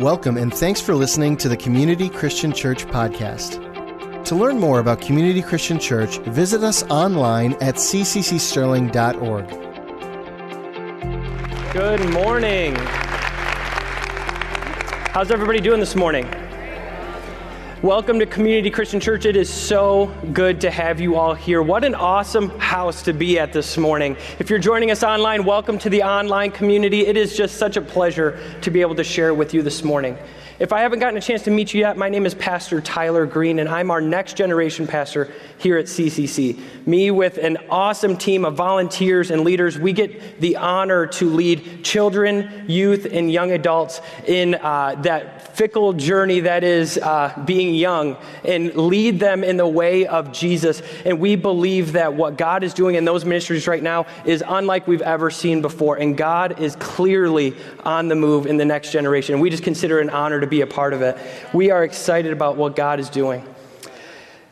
Welcome and thanks for listening to the Community Christian Church podcast. To learn more about Community Christian Church, visit us online at cccsterling.org. Good morning. How's everybody doing this morning? Welcome to Community Christian Church. It is so good to have you all here. What an awesome house to be at this morning. If you're joining us online, welcome to the online community. It is just such a pleasure to be able to share with you this morning. If I haven't gotten a chance to meet you yet, my name is Pastor Tyler Green, and I'm our next generation pastor here at CCC. Me, with an awesome team of volunteers and leaders, we get the honor to lead children, youth, and young adults in uh, that fickle journey that is uh, being young and lead them in the way of Jesus. And we believe that what God is doing in those ministries right now is unlike we've ever seen before. And God is clearly on the move in the next generation. We just consider it an honor to be a part of it. We are excited about what God is doing.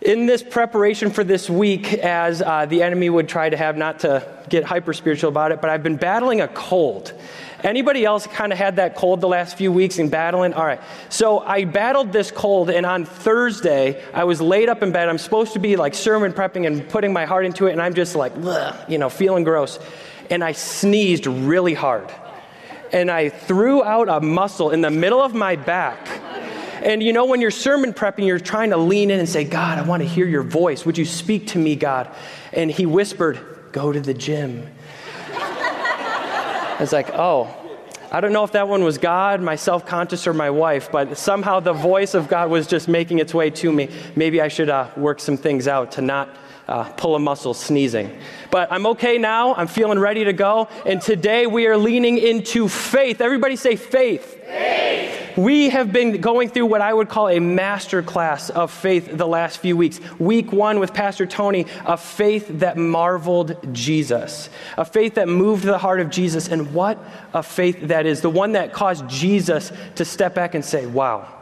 In this preparation for this week, as uh, the enemy would try to have, not to get hyper spiritual about it, but I've been battling a cold. Anybody else kind of had that cold the last few weeks and battling? All right. So I battled this cold, and on Thursday, I was laid up in bed. I'm supposed to be like sermon prepping and putting my heart into it, and I'm just like, you know, feeling gross. And I sneezed really hard. And I threw out a muscle in the middle of my back. And you know, when you're sermon prepping, you're trying to lean in and say, God, I want to hear your voice. Would you speak to me, God? And he whispered, Go to the gym. I was like, Oh, I don't know if that one was God, my self conscious, or my wife, but somehow the voice of God was just making its way to me. Maybe I should uh, work some things out to not uh, pull a muscle sneezing. But I'm okay now. I'm feeling ready to go. And today we are leaning into faith. Everybody say faith. Faith. We have been going through what I would call a master class of faith the last few weeks. Week one with Pastor Tony, a faith that marveled Jesus, a faith that moved the heart of Jesus. And what a faith that is! The one that caused Jesus to step back and say, Wow.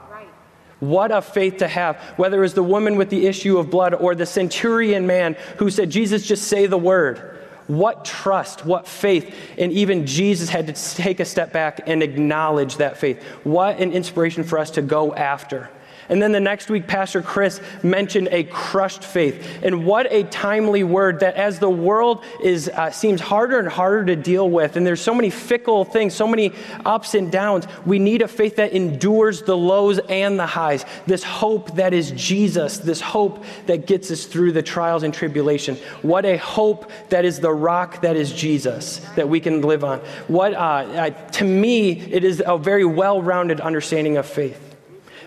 What a faith to have, whether it was the woman with the issue of blood or the centurion man who said, Jesus, just say the word. What trust, what faith. And even Jesus had to take a step back and acknowledge that faith. What an inspiration for us to go after. And then the next week, Pastor Chris mentioned a crushed faith. And what a timely word that as the world is, uh, seems harder and harder to deal with, and there's so many fickle things, so many ups and downs, we need a faith that endures the lows and the highs. This hope that is Jesus, this hope that gets us through the trials and tribulation. What a hope that is the rock that is Jesus that we can live on. What, uh, uh, to me, it is a very well rounded understanding of faith.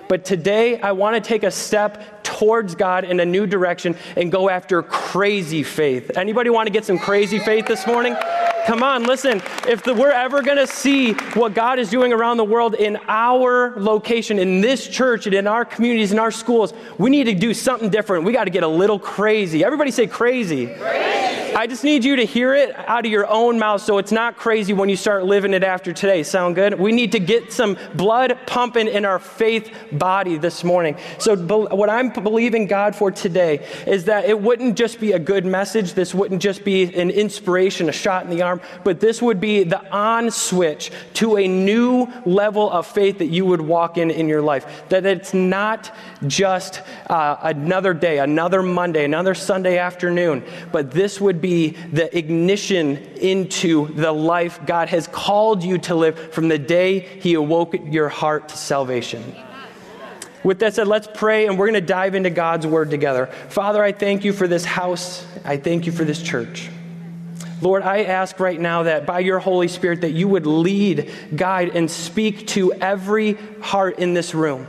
But today, I want to take a step towards God in a new direction and go after crazy faith. Anybody want to get some crazy faith this morning? Come on, listen. If the, we're ever going to see what God is doing around the world in our location, in this church, and in our communities, in our schools, we need to do something different. We got to get a little crazy. Everybody say crazy. Crazy. I just need you to hear it out of your own mouth so it's not crazy when you start living it after today. Sound good? We need to get some blood pumping in our faith body this morning. So, what I'm believing God for today is that it wouldn't just be a good message, this wouldn't just be an inspiration, a shot in the arm, but this would be the on switch to a new level of faith that you would walk in in your life. That it's not just uh, another day, another Monday, another Sunday afternoon, but this would be the ignition into the life God has called you to live from the day He awoke your heart to salvation. With that said, let's pray and we're going to dive into God's word together. Father, I thank you for this house. I thank you for this church. Lord, I ask right now that by your Holy Spirit that you would lead, guide, and speak to every heart in this room.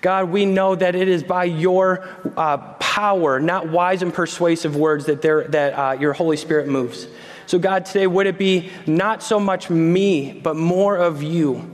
God, we know that it is by your uh, power, not wise and persuasive words, that, that uh, your Holy Spirit moves. So, God, today, would it be not so much me, but more of you?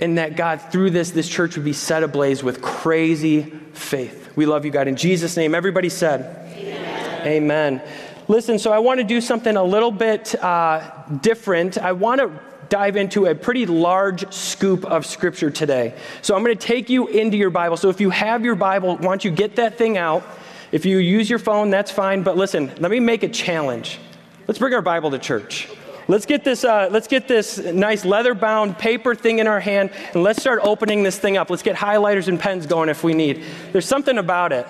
And that, God, through this, this church would be set ablaze with crazy faith. We love you, God. In Jesus' name, everybody said, Amen. Amen. Listen, so I want to do something a little bit uh, different. I want to dive into a pretty large scoop of scripture today. So I'm going to take you into your Bible. So if you have your Bible, why don't you get that thing out? If you use your phone, that's fine. But listen, let me make a challenge. Let's bring our Bible to church. Let's get this, uh, let's get this nice leather bound paper thing in our hand and let's start opening this thing up. Let's get highlighters and pens going if we need. There's something about it.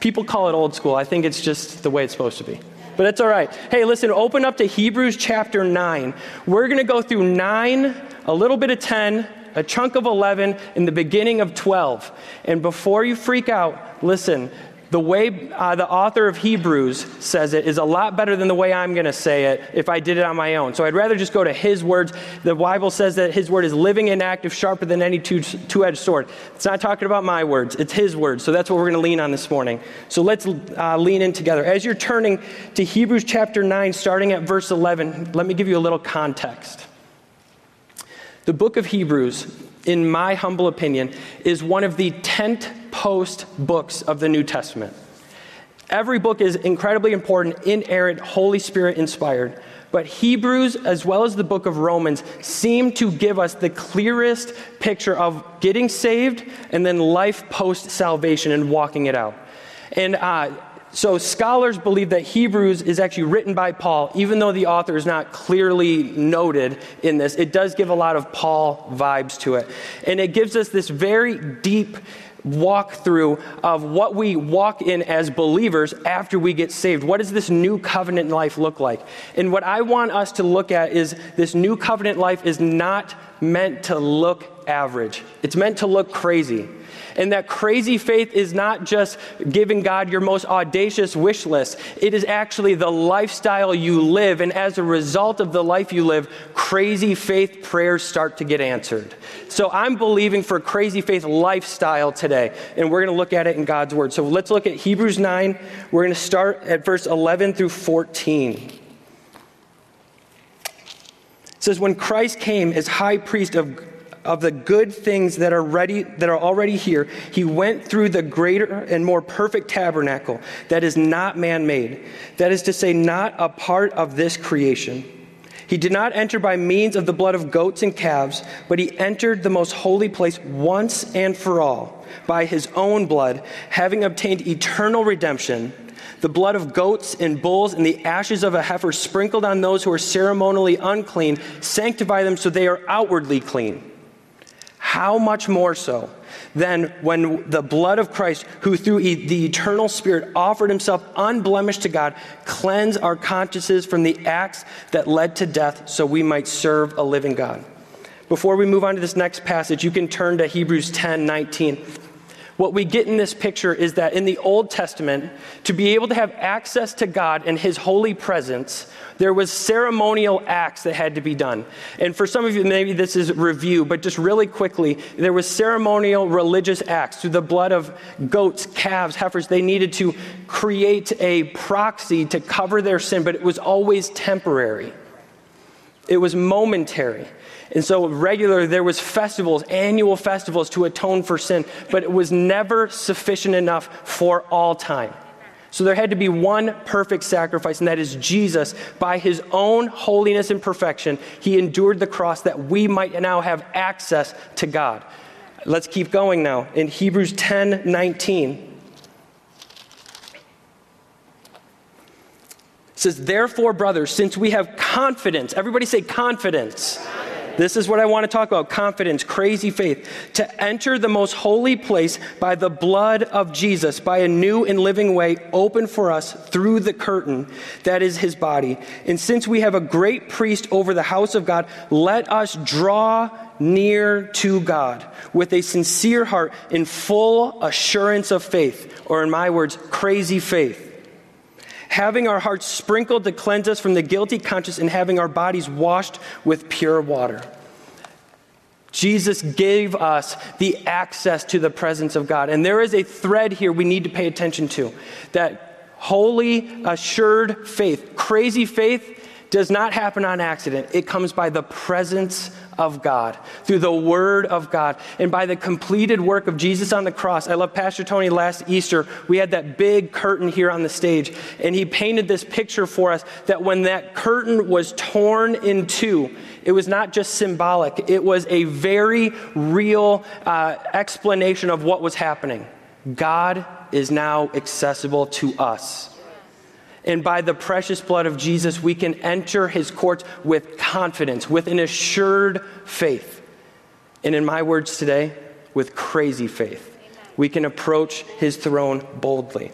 People call it old school. I think it's just the way it's supposed to be. But it's all right. Hey, listen, open up to Hebrews chapter 9. We're going to go through 9, a little bit of 10, a chunk of 11, and the beginning of 12. And before you freak out, listen, the way uh, the author of Hebrews says it is a lot better than the way I'm going to say it if I did it on my own. So I'd rather just go to his words. The Bible says that his word is living and active, sharper than any two edged sword. It's not talking about my words, it's his words. So that's what we're going to lean on this morning. So let's uh, lean in together. As you're turning to Hebrews chapter 9, starting at verse 11, let me give you a little context. The book of Hebrews, in my humble opinion, is one of the tent post books of the New Testament. Every book is incredibly important, inerrant, Holy Spirit inspired. But Hebrews, as well as the book of Romans, seem to give us the clearest picture of getting saved and then life post salvation and walking it out. And uh, so scholars believe that Hebrews is actually written by Paul, even though the author is not clearly noted in this. It does give a lot of Paul vibes to it. And it gives us this very deep walk through of what we walk in as believers after we get saved. What does this new covenant life look like? And what I want us to look at is this new covenant life is not meant to look average, it's meant to look crazy. And that crazy faith is not just giving God your most audacious wish list, it is actually the lifestyle you live. And as a result of the life you live, crazy faith prayers start to get answered. So I'm believing for crazy faith lifestyle today. And we're going to look at it in God's word. So let's look at Hebrews 9. We're going to start at verse 11 through 14. It says, When Christ came as high priest of of the good things that are ready that are already here. He went through the greater and more perfect tabernacle that is not man-made. That is to say not a part of this creation. He did not enter by means of the blood of goats and calves but he entered the most holy place once and for all by his own blood having obtained eternal redemption. The blood of goats and bulls and the ashes of a heifer sprinkled on those who are ceremonially unclean sanctify them so they are outwardly clean how much more so than when the blood of Christ, who through e- the eternal Spirit offered himself unblemished to God, cleanse our consciences from the acts that led to death so we might serve a living God. Before we move on to this next passage, you can turn to Hebrews 10 19. What we get in this picture is that in the Old Testament, to be able to have access to God and His holy presence, there was ceremonial acts that had to be done. And for some of you, maybe this is review, but just really quickly, there was ceremonial religious acts through the blood of goats, calves, heifers. They needed to create a proxy to cover their sin, but it was always temporary. It was momentary. And so regularly there was festivals, annual festivals to atone for sin, but it was never sufficient enough for all time. So there had to be one perfect sacrifice, and that is Jesus. By his own holiness and perfection, he endured the cross that we might now have access to God. Let's keep going now. In Hebrews 10 19. It says, Therefore, brothers, since we have confidence, everybody say confidence. This is what I want to talk about confidence, crazy faith. To enter the most holy place by the blood of Jesus, by a new and living way open for us through the curtain that is his body. And since we have a great priest over the house of God, let us draw near to God with a sincere heart in full assurance of faith, or in my words, crazy faith having our hearts sprinkled to cleanse us from the guilty conscience, and having our bodies washed with pure water. Jesus gave us the access to the presence of God. And there is a thread here we need to pay attention to that holy, assured faith, crazy faith, does not happen on accident. It comes by the presence of God, through the Word of God, and by the completed work of Jesus on the cross. I love Pastor Tony last Easter. We had that big curtain here on the stage, and he painted this picture for us that when that curtain was torn in two, it was not just symbolic, it was a very real uh, explanation of what was happening. God is now accessible to us. And by the precious blood of Jesus, we can enter his courts with confidence, with an assured faith. And in my words today, with crazy faith. We can approach his throne boldly.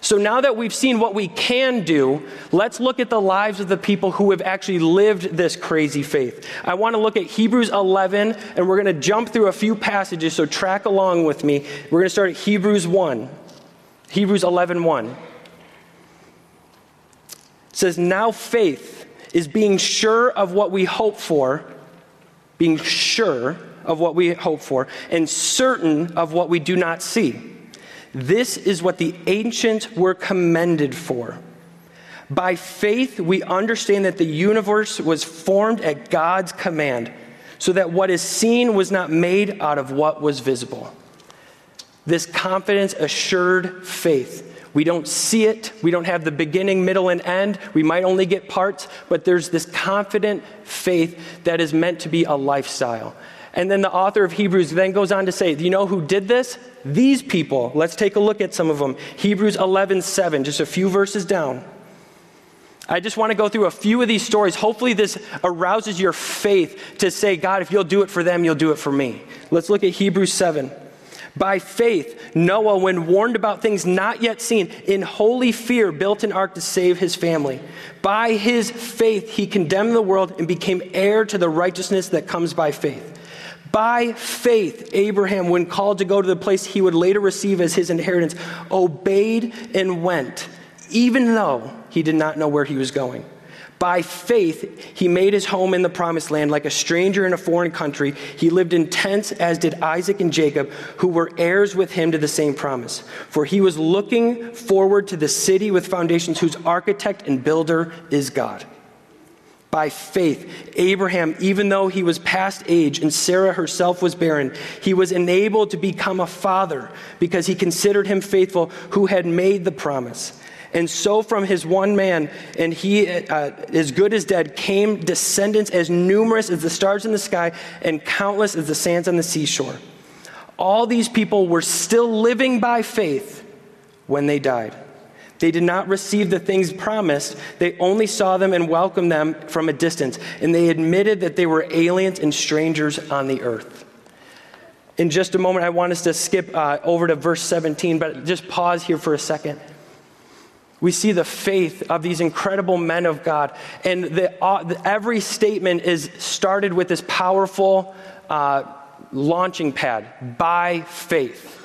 So now that we've seen what we can do, let's look at the lives of the people who have actually lived this crazy faith. I want to look at Hebrews 11, and we're going to jump through a few passages, so track along with me. We're going to start at Hebrews 1. Hebrews 11 1. Says, Now faith is being sure of what we hope for, being sure of what we hope for, and certain of what we do not see. This is what the ancients were commended for. By faith, we understand that the universe was formed at God's command, so that what is seen was not made out of what was visible. This confidence assured faith. We don't see it. We don't have the beginning, middle, and end. We might only get parts, but there's this confident faith that is meant to be a lifestyle. And then the author of Hebrews then goes on to say, you know who did this? These people. Let's take a look at some of them. Hebrews 11 7, just a few verses down. I just want to go through a few of these stories. Hopefully, this arouses your faith to say, God, if you'll do it for them, you'll do it for me. Let's look at Hebrews 7. By faith, Noah, when warned about things not yet seen, in holy fear built an ark to save his family. By his faith, he condemned the world and became heir to the righteousness that comes by faith. By faith, Abraham, when called to go to the place he would later receive as his inheritance, obeyed and went, even though he did not know where he was going. By faith, he made his home in the promised land like a stranger in a foreign country. He lived in tents, as did Isaac and Jacob, who were heirs with him to the same promise. For he was looking forward to the city with foundations, whose architect and builder is God. By faith, Abraham, even though he was past age and Sarah herself was barren, he was enabled to become a father because he considered him faithful who had made the promise. And so, from his one man, and he uh, as good as dead, came descendants as numerous as the stars in the sky and countless as the sands on the seashore. All these people were still living by faith when they died. They did not receive the things promised. They only saw them and welcomed them from a distance. And they admitted that they were aliens and strangers on the earth. In just a moment, I want us to skip uh, over to verse 17, but just pause here for a second. We see the faith of these incredible men of God. And the, uh, every statement is started with this powerful uh, launching pad by faith.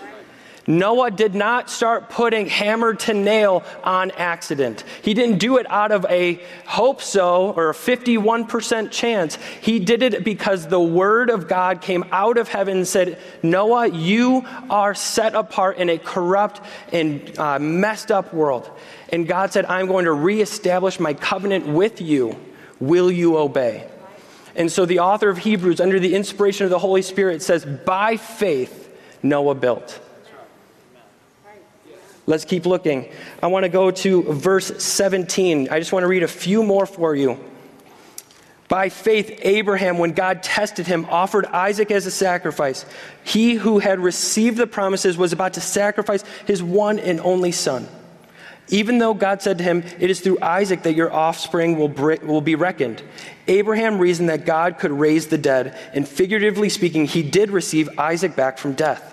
Noah did not start putting hammer to nail on accident. He didn't do it out of a hope so or a 51% chance. He did it because the word of God came out of heaven and said, Noah, you are set apart in a corrupt and uh, messed up world. And God said, I'm going to reestablish my covenant with you. Will you obey? And so the author of Hebrews, under the inspiration of the Holy Spirit, says, By faith, Noah built. Let's keep looking. I want to go to verse 17. I just want to read a few more for you. By faith, Abraham, when God tested him, offered Isaac as a sacrifice. He who had received the promises was about to sacrifice his one and only son. Even though God said to him, It is through Isaac that your offspring will, will be reckoned. Abraham reasoned that God could raise the dead, and figuratively speaking, he did receive Isaac back from death.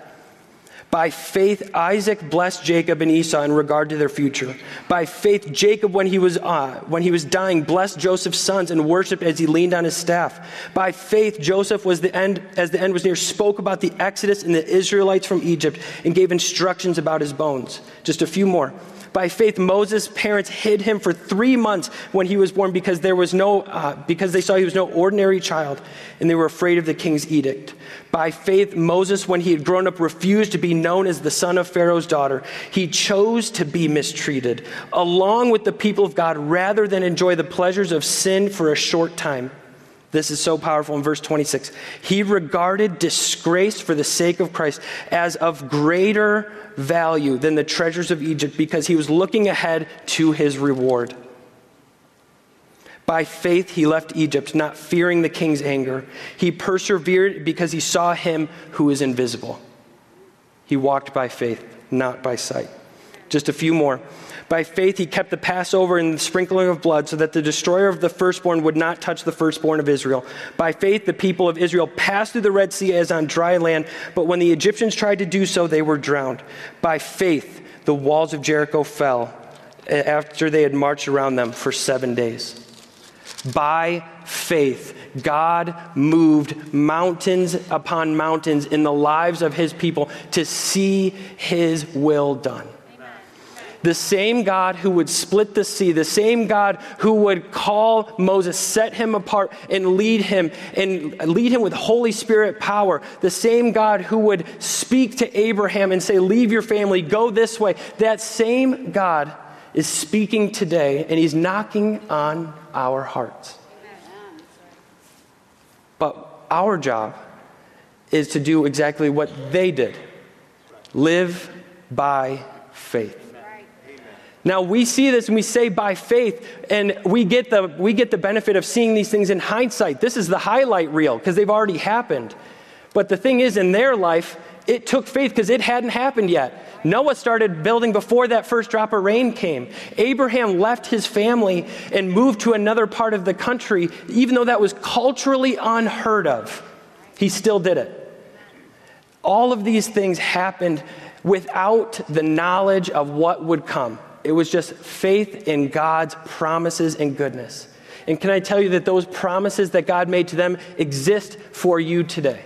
By faith, Isaac blessed Jacob and Esau in regard to their future. By faith, Jacob, when he was, uh, when he was dying, blessed Joseph's sons and worshiped as he leaned on his staff. By faith, Joseph was the end, as the end was near, spoke about the Exodus and the Israelites from Egypt and gave instructions about his bones. Just a few more. By faith, Moses' parents hid him for three months when he was born because there was no, uh, because they saw he was no ordinary child, and they were afraid of the king's edict. By faith, Moses, when he had grown up, refused to be known as the son of Pharaoh's daughter. He chose to be mistreated, along with the people of God, rather than enjoy the pleasures of sin for a short time. This is so powerful in verse 26. He regarded disgrace for the sake of Christ as of greater value than the treasures of Egypt because he was looking ahead to his reward. By faith, he left Egypt, not fearing the king's anger. He persevered because he saw him who is invisible. He walked by faith, not by sight. Just a few more. By faith, he kept the Passover and the sprinkling of blood so that the destroyer of the firstborn would not touch the firstborn of Israel. By faith, the people of Israel passed through the Red Sea as on dry land, but when the Egyptians tried to do so, they were drowned. By faith, the walls of Jericho fell after they had marched around them for seven days. By faith, God moved mountains upon mountains in the lives of his people to see his will done. The same God who would split the sea, the same God who would call Moses, set him apart, and lead him, and lead him with Holy Spirit power. The same God who would speak to Abraham and say, Leave your family, go this way. That same God is speaking today, and he's knocking on our hearts. But our job is to do exactly what they did live by faith. Now we see this and we say by faith, and we get the we get the benefit of seeing these things in hindsight. This is the highlight reel because they've already happened. But the thing is, in their life, it took faith because it hadn't happened yet. Noah started building before that first drop of rain came. Abraham left his family and moved to another part of the country, even though that was culturally unheard of. He still did it. All of these things happened without the knowledge of what would come. It was just faith in God's promises and goodness. And can I tell you that those promises that God made to them exist for you today?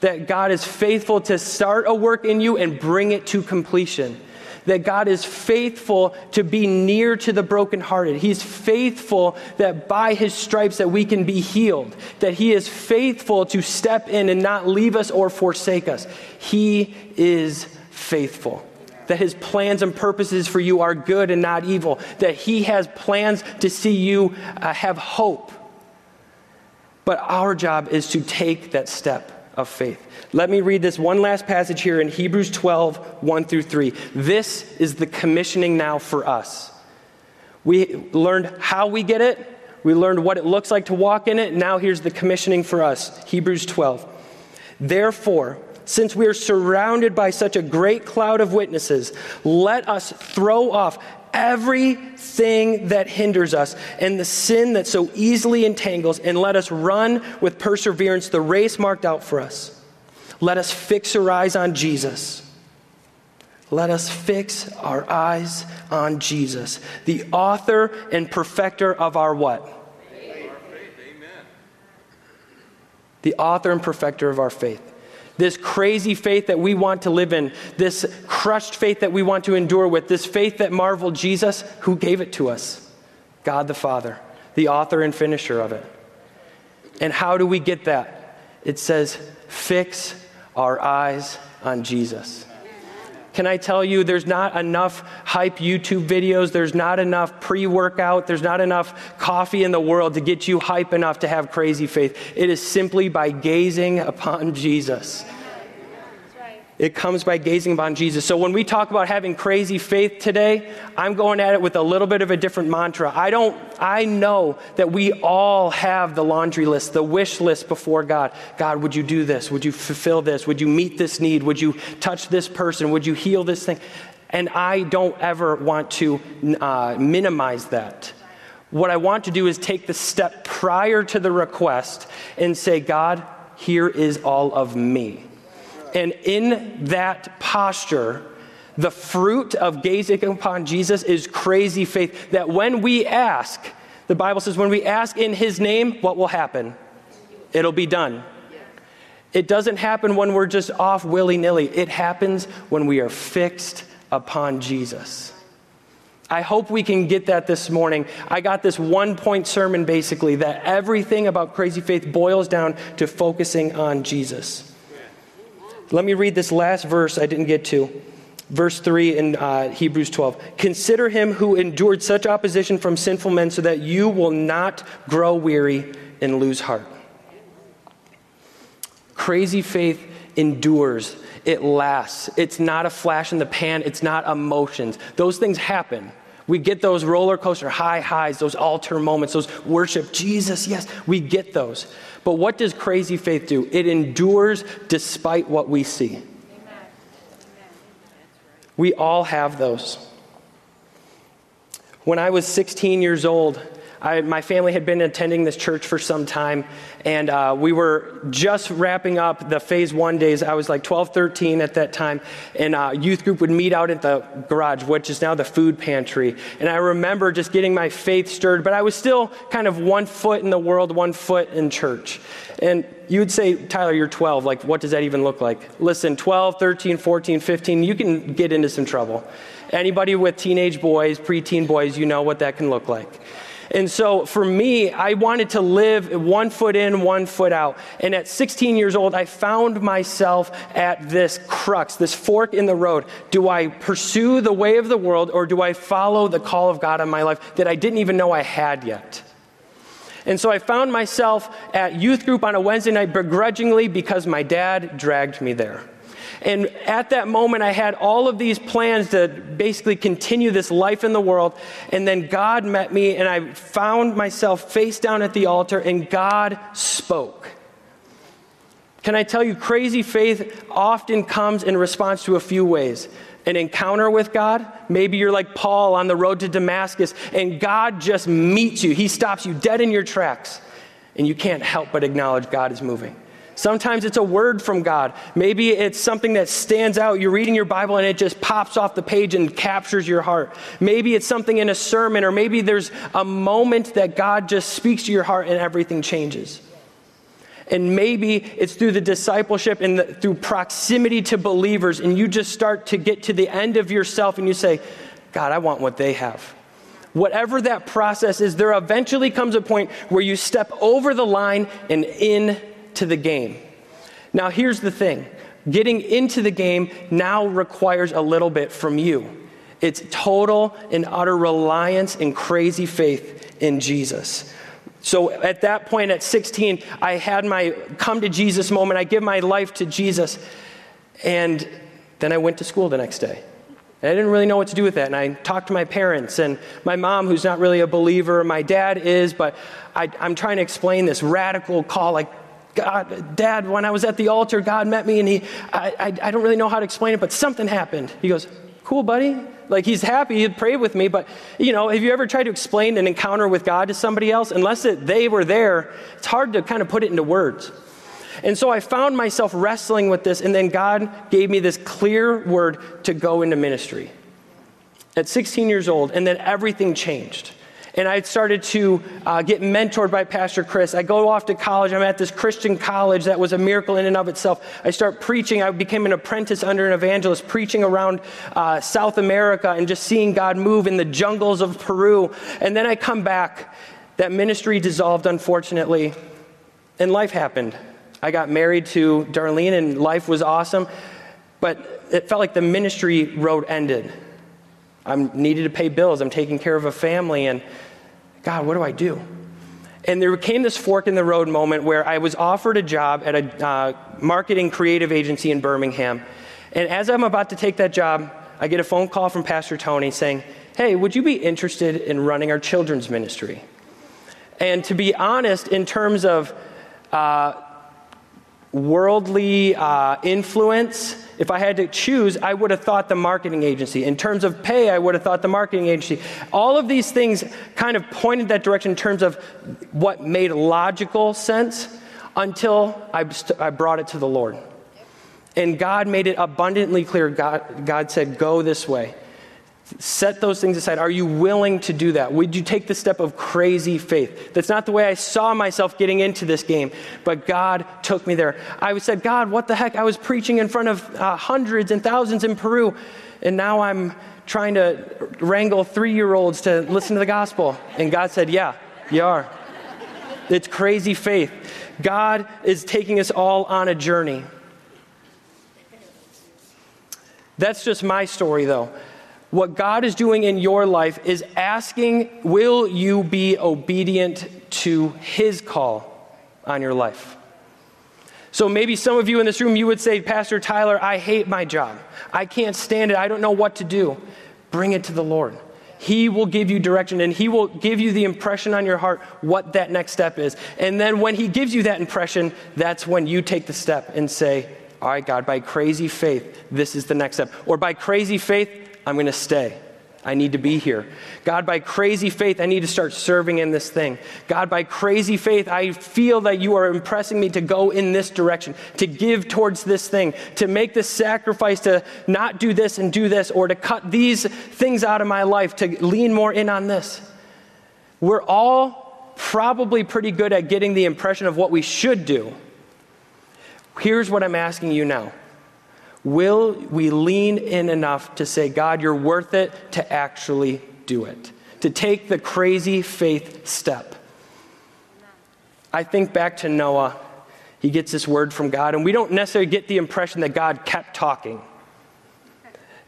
That God is faithful to start a work in you and bring it to completion. That God is faithful to be near to the brokenhearted. He's faithful that by his stripes that we can be healed. That he is faithful to step in and not leave us or forsake us. He is faithful that his plans and purposes for you are good and not evil, that he has plans to see you uh, have hope. But our job is to take that step of faith. Let me read this one last passage here in Hebrews 12, 1 through 3. This is the commissioning now for us. We learned how we get it, we learned what it looks like to walk in it. Now here's the commissioning for us Hebrews 12. Therefore, since we are surrounded by such a great cloud of witnesses, let us throw off everything that hinders us and the sin that so easily entangles, and let us run with perseverance the race marked out for us. Let us fix our eyes on Jesus. Let us fix our eyes on Jesus, the author and perfecter of our what? Faith. The author and perfecter of our faith this crazy faith that we want to live in, this crushed faith that we want to endure with, this faith that marveled Jesus, who gave it to us? God the Father, the author and finisher of it. And how do we get that? It says, fix our eyes on Jesus. Can I tell you, there's not enough hype YouTube videos, there's not enough pre workout, there's not enough coffee in the world to get you hype enough to have crazy faith. It is simply by gazing upon Jesus. It comes by gazing upon Jesus. So when we talk about having crazy faith today, I'm going at it with a little bit of a different mantra. I don't I know that we all have the laundry list, the wish list before God. God, would you do this? Would you fulfill this? Would you meet this need? Would you touch this person? Would you heal this thing? And I don't ever want to uh, minimize that. What I want to do is take the step prior to the request and say, God, here is all of me. And in that posture, the fruit of gazing upon Jesus is crazy faith. That when we ask, the Bible says, when we ask in His name, what will happen? It'll be done. It doesn't happen when we're just off willy nilly, it happens when we are fixed upon Jesus. I hope we can get that this morning. I got this one point sermon basically that everything about crazy faith boils down to focusing on Jesus. Let me read this last verse I didn't get to. Verse 3 in uh, Hebrews 12. Consider him who endured such opposition from sinful men so that you will not grow weary and lose heart. Crazy faith endures, it lasts. It's not a flash in the pan, it's not emotions. Those things happen. We get those roller coaster high highs, those altar moments, those worship Jesus, yes, we get those. But what does crazy faith do? It endures despite what we see. We all have those. When I was 16 years old, I, my family had been attending this church for some time, and uh, we were just wrapping up the phase one days. I was like 12, 13 at that time, and uh, youth group would meet out at the garage, which is now the food pantry. And I remember just getting my faith stirred, but I was still kind of one foot in the world, one foot in church. And you would say, Tyler, you're 12. Like, what does that even look like? Listen, 12, 13, 14, 15, you can get into some trouble. Anybody with teenage boys, preteen boys, you know what that can look like. And so for me, I wanted to live one foot in, one foot out. And at 16 years old, I found myself at this crux, this fork in the road. Do I pursue the way of the world or do I follow the call of God on my life that I didn't even know I had yet? And so I found myself at youth group on a Wednesday night begrudgingly because my dad dragged me there. And at that moment, I had all of these plans to basically continue this life in the world. And then God met me, and I found myself face down at the altar, and God spoke. Can I tell you, crazy faith often comes in response to a few ways. An encounter with God. Maybe you're like Paul on the road to Damascus, and God just meets you. He stops you dead in your tracks, and you can't help but acknowledge God is moving. Sometimes it's a word from God. Maybe it's something that stands out. You're reading your Bible and it just pops off the page and captures your heart. Maybe it's something in a sermon, or maybe there's a moment that God just speaks to your heart and everything changes. And maybe it's through the discipleship and the, through proximity to believers, and you just start to get to the end of yourself and you say, God, I want what they have. Whatever that process is, there eventually comes a point where you step over the line and in to the game. Now, here's the thing getting into the game now requires a little bit from you. It's total and utter reliance and crazy faith in Jesus. So at that point, at 16, I had my come to Jesus moment. I give my life to Jesus. And then I went to school the next day. And I didn't really know what to do with that. And I talked to my parents and my mom, who's not really a believer. My dad is, but I, am trying to explain this radical call like, God, Dad, when I was at the altar, God met me and he, I, I, I don't really know how to explain it, but something happened. He goes, Cool, buddy. Like he's happy, he prayed with me, but you know, have you ever tried to explain an encounter with God to somebody else? Unless it, they were there, it's hard to kind of put it into words. And so I found myself wrestling with this, and then God gave me this clear word to go into ministry at 16 years old, and then everything changed and I started to uh, get mentored by Pastor Chris. I go off to college. I'm at this Christian college that was a miracle in and of itself. I start preaching. I became an apprentice under an evangelist, preaching around uh, South America and just seeing God move in the jungles of Peru. And then I come back. That ministry dissolved, unfortunately, and life happened. I got married to Darlene, and life was awesome, but it felt like the ministry road ended. I needed to pay bills. I'm taking care of a family, and God, what do I do? And there came this fork in the road moment where I was offered a job at a uh, marketing creative agency in Birmingham. And as I'm about to take that job, I get a phone call from Pastor Tony saying, Hey, would you be interested in running our children's ministry? And to be honest, in terms of uh, worldly uh, influence, if I had to choose, I would have thought the marketing agency. In terms of pay, I would have thought the marketing agency. All of these things kind of pointed that direction in terms of what made logical sense until I, st- I brought it to the Lord. And God made it abundantly clear. God, God said, Go this way. Set those things aside. Are you willing to do that? Would you take the step of crazy faith? That's not the way I saw myself getting into this game, but God took me there. I said, God, what the heck? I was preaching in front of uh, hundreds and thousands in Peru, and now I'm trying to wrangle three year olds to listen to the gospel. And God said, Yeah, you are. It's crazy faith. God is taking us all on a journey. That's just my story, though. What God is doing in your life is asking, will you be obedient to His call on your life? So maybe some of you in this room, you would say, Pastor Tyler, I hate my job. I can't stand it. I don't know what to do. Bring it to the Lord. He will give you direction and He will give you the impression on your heart what that next step is. And then when He gives you that impression, that's when you take the step and say, All right, God, by crazy faith, this is the next step. Or by crazy faith, I'm going to stay. I need to be here. God, by crazy faith, I need to start serving in this thing. God, by crazy faith, I feel that you are impressing me to go in this direction, to give towards this thing, to make this sacrifice to not do this and do this, or to cut these things out of my life, to lean more in on this. We're all probably pretty good at getting the impression of what we should do. Here's what I'm asking you now Will we lean in enough to say, God, you're worth it to actually do it? To take the crazy faith step? I think back to Noah. He gets this word from God, and we don't necessarily get the impression that God kept talking.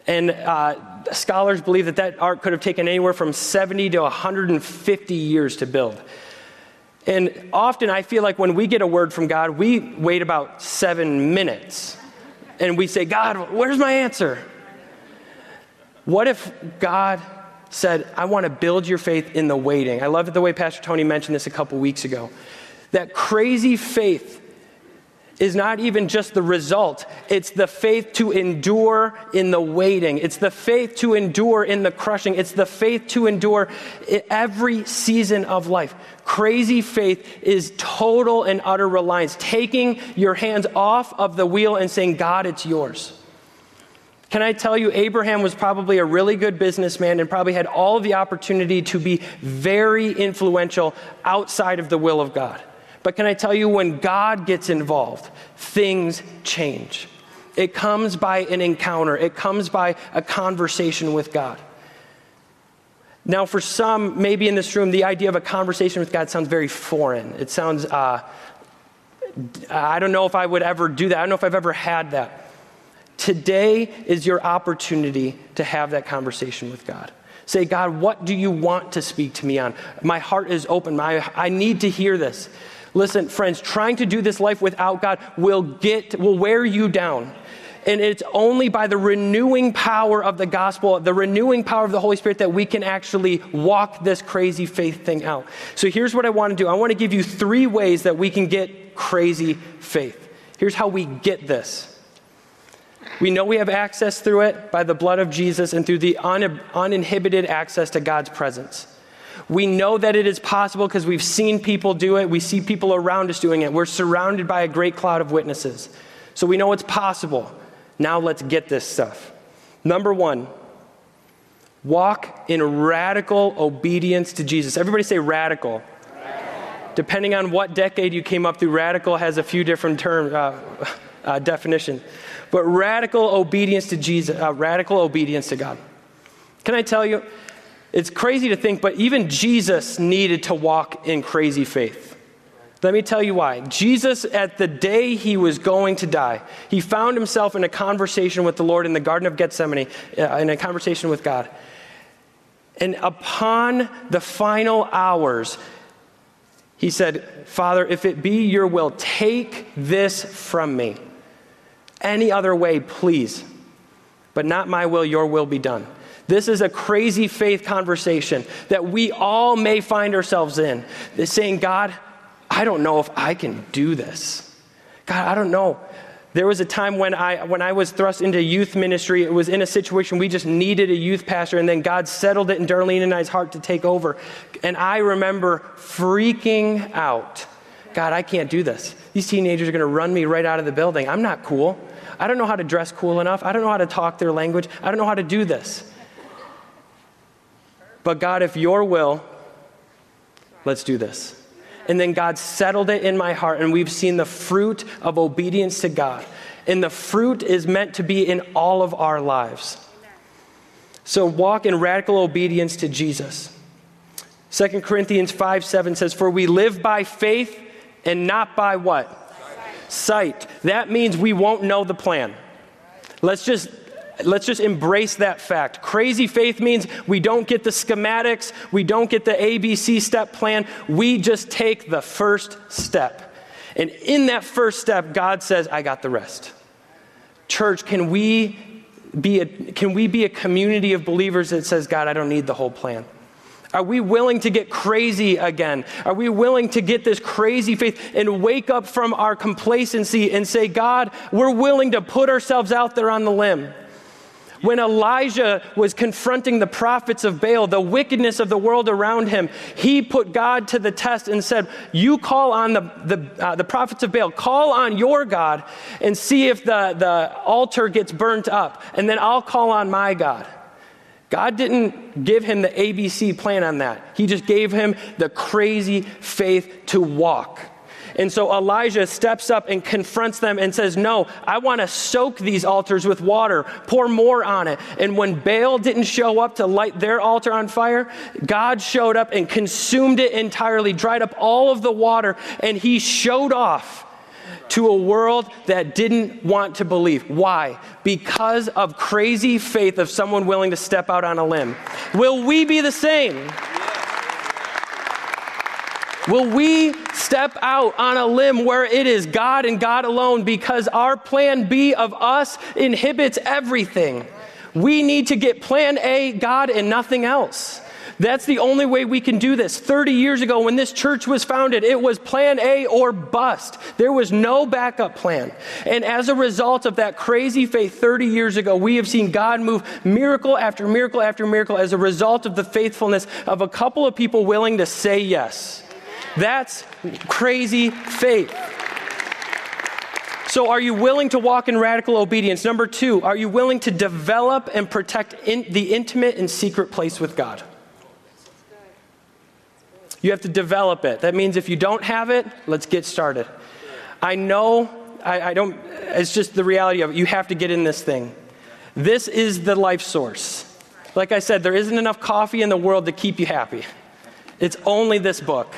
And uh, scholars believe that that ark could have taken anywhere from 70 to 150 years to build. And often I feel like when we get a word from God, we wait about seven minutes and we say, God, where's my answer? What if God said, I want to build your faith in the waiting? I love the way Pastor Tony mentioned this a couple weeks ago. That crazy faith is not even just the result, it's the faith to endure in the waiting. It's the faith to endure in the crushing. It's the faith to endure every season of life. Crazy faith is total and utter reliance, taking your hands off of the wheel and saying, God, it's yours. Can I tell you, Abraham was probably a really good businessman and probably had all the opportunity to be very influential outside of the will of God. But can I tell you, when God gets involved, things change. It comes by an encounter, it comes by a conversation with God. Now, for some, maybe in this room, the idea of a conversation with God sounds very foreign. It sounds, uh, I don't know if I would ever do that. I don't know if I've ever had that. Today is your opportunity to have that conversation with God. Say, God, what do you want to speak to me on? My heart is open. My, I need to hear this. Listen, friends, trying to do this life without God will get will wear you down. And it's only by the renewing power of the gospel, the renewing power of the Holy Spirit, that we can actually walk this crazy faith thing out. So here's what I want to do I want to give you three ways that we can get crazy faith. Here's how we get this. We know we have access through it by the blood of Jesus and through the un- uninhibited access to God's presence. We know that it is possible because we've seen people do it. We see people around us doing it. We're surrounded by a great cloud of witnesses. So we know it's possible. Now let's get this stuff. Number one, walk in radical obedience to Jesus. Everybody say radical. radical. Depending on what decade you came up through, radical has a few different terms. uh, uh, definitions. But radical obedience to Jesus, uh, radical obedience to God. Can I tell you, it's crazy to think, but even Jesus needed to walk in crazy faith. Let me tell you why. Jesus, at the day he was going to die, he found himself in a conversation with the Lord in the Garden of Gethsemane, uh, in a conversation with God. And upon the final hours, he said, Father, if it be your will, take this from me. Any other way, please. But not my will, your will be done. This is a crazy faith conversation that we all may find ourselves in. saying, God, I don't know if I can do this. God, I don't know. There was a time when I, when I was thrust into youth ministry, it was in a situation we just needed a youth pastor, and then God settled it in Darlene and I's heart to take over. And I remember freaking out. God, I can't do this. These teenagers are going to run me right out of the building. I'm not cool. I don't know how to dress cool enough. I don't know how to talk their language. I don't know how to do this. But God, if your will, let's do this. And then God settled it in my heart, and we've seen the fruit of obedience to God. And the fruit is meant to be in all of our lives. So walk in radical obedience to Jesus. 2 Corinthians 5 7 says, For we live by faith and not by what? Sight. Sight. That means we won't know the plan. Let's just Let's just embrace that fact. Crazy faith means we don't get the schematics, we don't get the ABC step plan, we just take the first step. And in that first step, God says, I got the rest. Church, can we be a, can we be a community of believers that says, God, I don't need the whole plan? Are we willing to get crazy again? Are we willing to get this crazy faith and wake up from our complacency and say, God, we're willing to put ourselves out there on the limb? When Elijah was confronting the prophets of Baal, the wickedness of the world around him, he put God to the test and said, You call on the, the, uh, the prophets of Baal, call on your God and see if the, the altar gets burnt up, and then I'll call on my God. God didn't give him the ABC plan on that. He just gave him the crazy faith to walk. And so Elijah steps up and confronts them and says, No, I want to soak these altars with water, pour more on it. And when Baal didn't show up to light their altar on fire, God showed up and consumed it entirely, dried up all of the water, and he showed off to a world that didn't want to believe. Why? Because of crazy faith of someone willing to step out on a limb. Will we be the same? Will we step out on a limb where it is God and God alone because our plan B of us inhibits everything? We need to get plan A, God, and nothing else. That's the only way we can do this. 30 years ago, when this church was founded, it was plan A or bust. There was no backup plan. And as a result of that crazy faith 30 years ago, we have seen God move miracle after miracle after miracle as a result of the faithfulness of a couple of people willing to say yes. That's crazy faith. So, are you willing to walk in radical obedience? Number two, are you willing to develop and protect in the intimate and secret place with God? You have to develop it. That means if you don't have it, let's get started. I know, I, I, don't, it's just the reality of it. You have to get in this thing. This is the life source. Like I said, there isn't enough coffee in the world to keep you happy. It's only this book.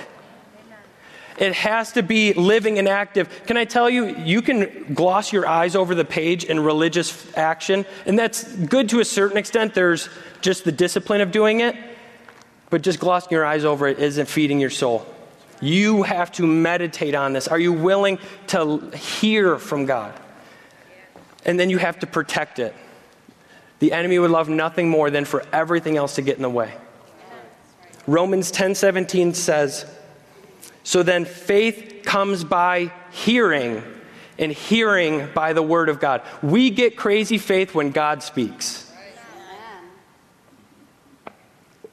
It has to be living and active. Can I tell you, you can gloss your eyes over the page in religious action, and that's good to a certain extent. There's just the discipline of doing it but just glossing your eyes over it isn't feeding your soul. You have to meditate on this. Are you willing to hear from God? And then you have to protect it. The enemy would love nothing more than for everything else to get in the way. Romans 10:17 says, "So then faith comes by hearing, and hearing by the word of God." We get crazy faith when God speaks.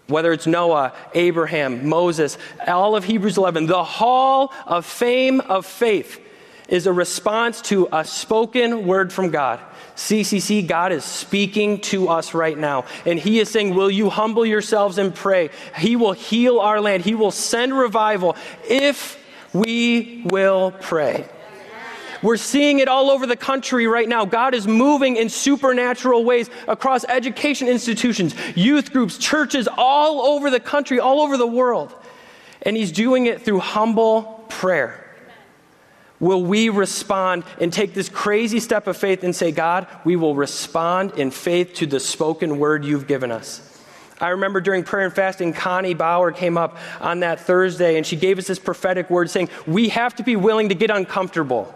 whether it's Noah, Abraham, Moses, all of Hebrews 11, the hall of fame of faith is a response to a spoken word from God. CCC, God is speaking to us right now. And He is saying, Will you humble yourselves and pray? He will heal our land, He will send revival if we will pray. We're seeing it all over the country right now. God is moving in supernatural ways across education institutions, youth groups, churches all over the country, all over the world. And He's doing it through humble prayer. Will we respond and take this crazy step of faith and say, God, we will respond in faith to the spoken word you've given us? I remember during prayer and fasting, Connie Bauer came up on that Thursday and she gave us this prophetic word saying, We have to be willing to get uncomfortable.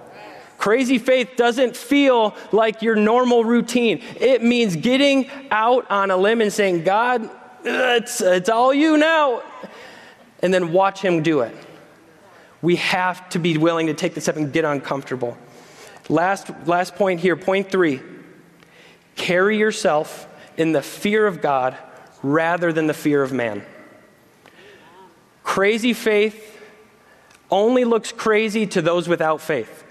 Crazy faith doesn't feel like your normal routine. It means getting out on a limb and saying, God, it's, it's all you now. And then watch Him do it. We have to be willing to take the step and get uncomfortable. Last, last point here, point three carry yourself in the fear of God rather than the fear of man. Crazy faith only looks crazy to those without faith.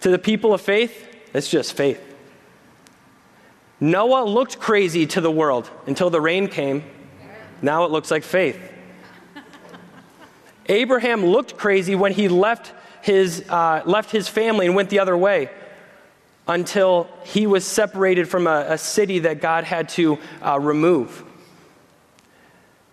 To the people of faith, it's just faith. Noah looked crazy to the world until the rain came. Now it looks like faith. Abraham looked crazy when he left his, uh, left his family and went the other way until he was separated from a, a city that God had to uh, remove.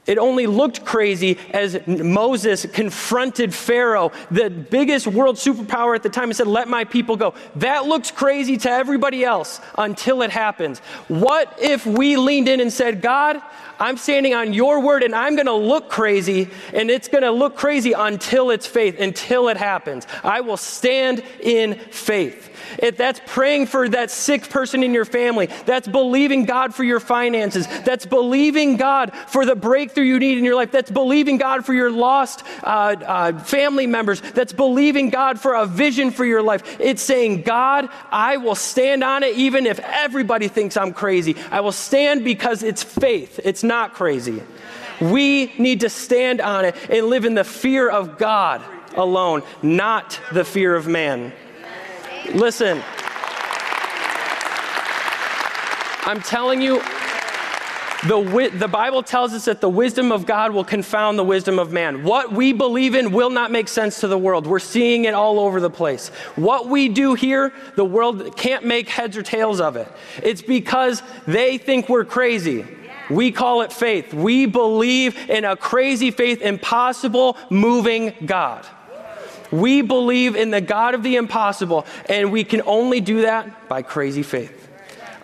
It only looked crazy as Moses confronted Pharaoh, the biggest world superpower at the time, and said, Let my people go. That looks crazy to everybody else until it happens. What if we leaned in and said, God, I'm standing on your word and I'm going to look crazy, and it's going to look crazy until it's faith, until it happens. I will stand in faith. If that's praying for that sick person in your family, that's believing God for your finances, that's believing God for the breakthrough you need in your life, that's believing God for your lost uh, uh, family members, that's believing God for a vision for your life. It's saying, God, I will stand on it even if everybody thinks I'm crazy. I will stand because it's faith, it's not crazy. We need to stand on it and live in the fear of God alone, not the fear of man. Listen, I'm telling you, the, the Bible tells us that the wisdom of God will confound the wisdom of man. What we believe in will not make sense to the world. We're seeing it all over the place. What we do here, the world can't make heads or tails of it. It's because they think we're crazy. We call it faith. We believe in a crazy faith, impossible moving God. We believe in the God of the impossible, and we can only do that by crazy faith.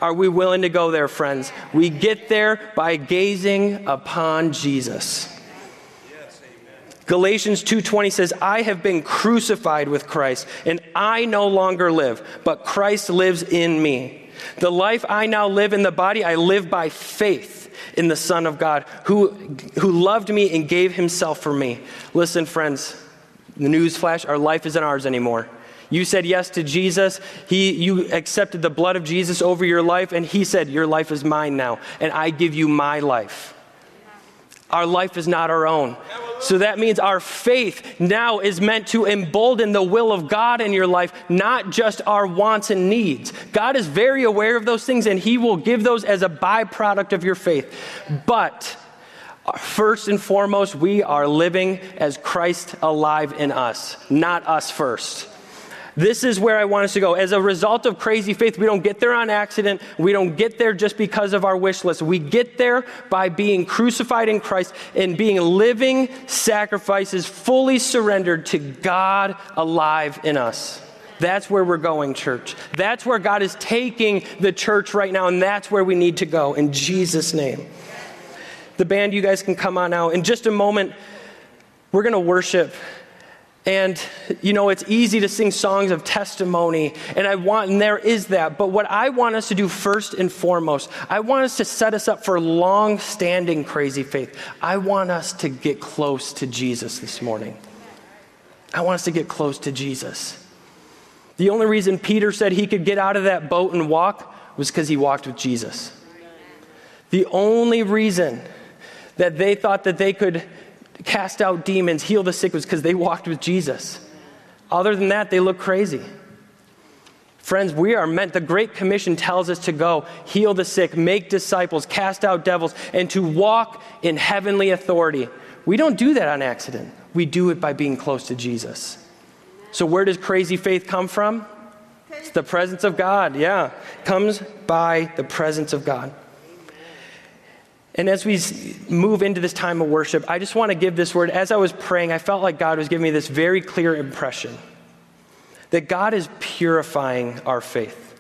Are we willing to go there, friends? We get there by gazing upon Jesus. Galatians 2:20 says, "I have been crucified with Christ, and I no longer live, but Christ lives in me. The life I now live in the body, I live by faith in the Son of God, who, who loved me and gave himself for me." Listen, friends, the news flash, our life isn't ours anymore. You said yes to Jesus. He, you accepted the blood of Jesus over your life, and He said, Your life is mine now, and I give you my life. Our life is not our own. So that means our faith now is meant to embolden the will of God in your life, not just our wants and needs. God is very aware of those things, and He will give those as a byproduct of your faith. But First and foremost, we are living as Christ alive in us, not us first. This is where I want us to go. As a result of crazy faith, we don't get there on accident. We don't get there just because of our wish list. We get there by being crucified in Christ and being living sacrifices fully surrendered to God alive in us. That's where we're going, church. That's where God is taking the church right now, and that's where we need to go in Jesus' name. The band, you guys can come on out. In just a moment, we're going to worship. And, you know, it's easy to sing songs of testimony, and I want, and there is that. But what I want us to do first and foremost, I want us to set us up for long standing crazy faith. I want us to get close to Jesus this morning. I want us to get close to Jesus. The only reason Peter said he could get out of that boat and walk was because he walked with Jesus. The only reason that they thought that they could cast out demons, heal the sick, was because they walked with Jesus. Other than that, they look crazy. Friends, we are meant, the Great Commission tells us to go, heal the sick, make disciples, cast out devils, and to walk in heavenly authority. We don't do that on accident. We do it by being close to Jesus. So, where does crazy faith come from? It's the presence of God, yeah. Comes by the presence of God. And as we move into this time of worship, I just want to give this word. As I was praying, I felt like God was giving me this very clear impression that God is purifying our faith,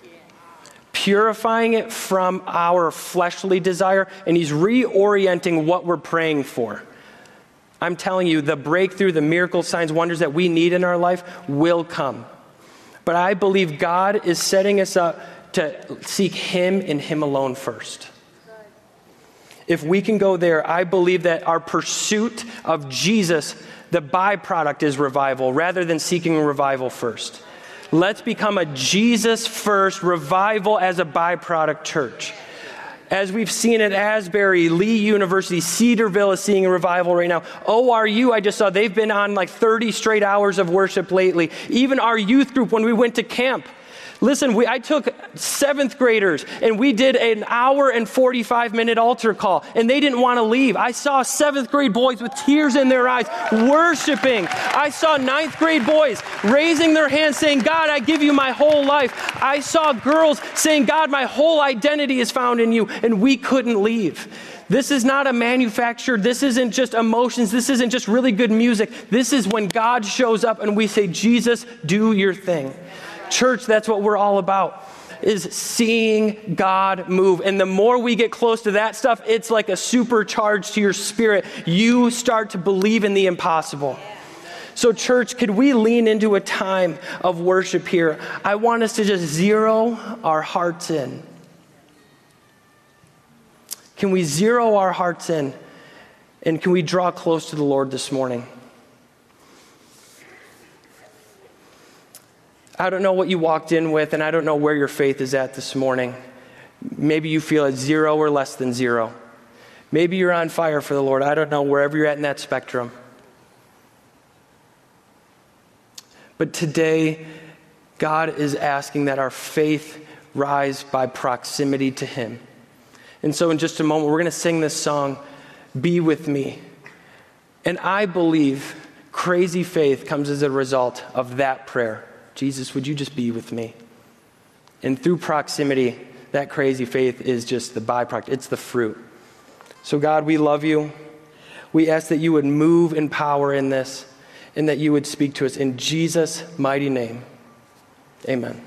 purifying it from our fleshly desire, and He's reorienting what we're praying for. I'm telling you, the breakthrough, the miracle, signs, wonders that we need in our life will come. But I believe God is setting us up to seek Him and Him alone first. If we can go there, I believe that our pursuit of Jesus, the byproduct is revival rather than seeking revival first. Let's become a Jesus first revival as a byproduct church. As we've seen at Asbury, Lee University, Cedarville is seeing a revival right now. ORU, I just saw, they've been on like 30 straight hours of worship lately. Even our youth group, when we went to camp, Listen, we, I took seventh graders and we did an hour and 45 minute altar call, and they didn't want to leave. I saw seventh grade boys with tears in their eyes worshiping. I saw ninth grade boys raising their hands saying, God, I give you my whole life. I saw girls saying, God, my whole identity is found in you, and we couldn't leave. This is not a manufactured, this isn't just emotions, this isn't just really good music. This is when God shows up and we say, Jesus, do your thing. Church, that's what we're all about is seeing God move. And the more we get close to that stuff, it's like a supercharge to your spirit. You start to believe in the impossible. So, church, could we lean into a time of worship here? I want us to just zero our hearts in. Can we zero our hearts in? And can we draw close to the Lord this morning? I don't know what you walked in with, and I don't know where your faith is at this morning. Maybe you feel at zero or less than zero. Maybe you're on fire for the Lord. I don't know, wherever you're at in that spectrum. But today, God is asking that our faith rise by proximity to Him. And so, in just a moment, we're going to sing this song, Be With Me. And I believe crazy faith comes as a result of that prayer. Jesus, would you just be with me? And through proximity, that crazy faith is just the byproduct, it's the fruit. So, God, we love you. We ask that you would move in power in this and that you would speak to us in Jesus' mighty name. Amen.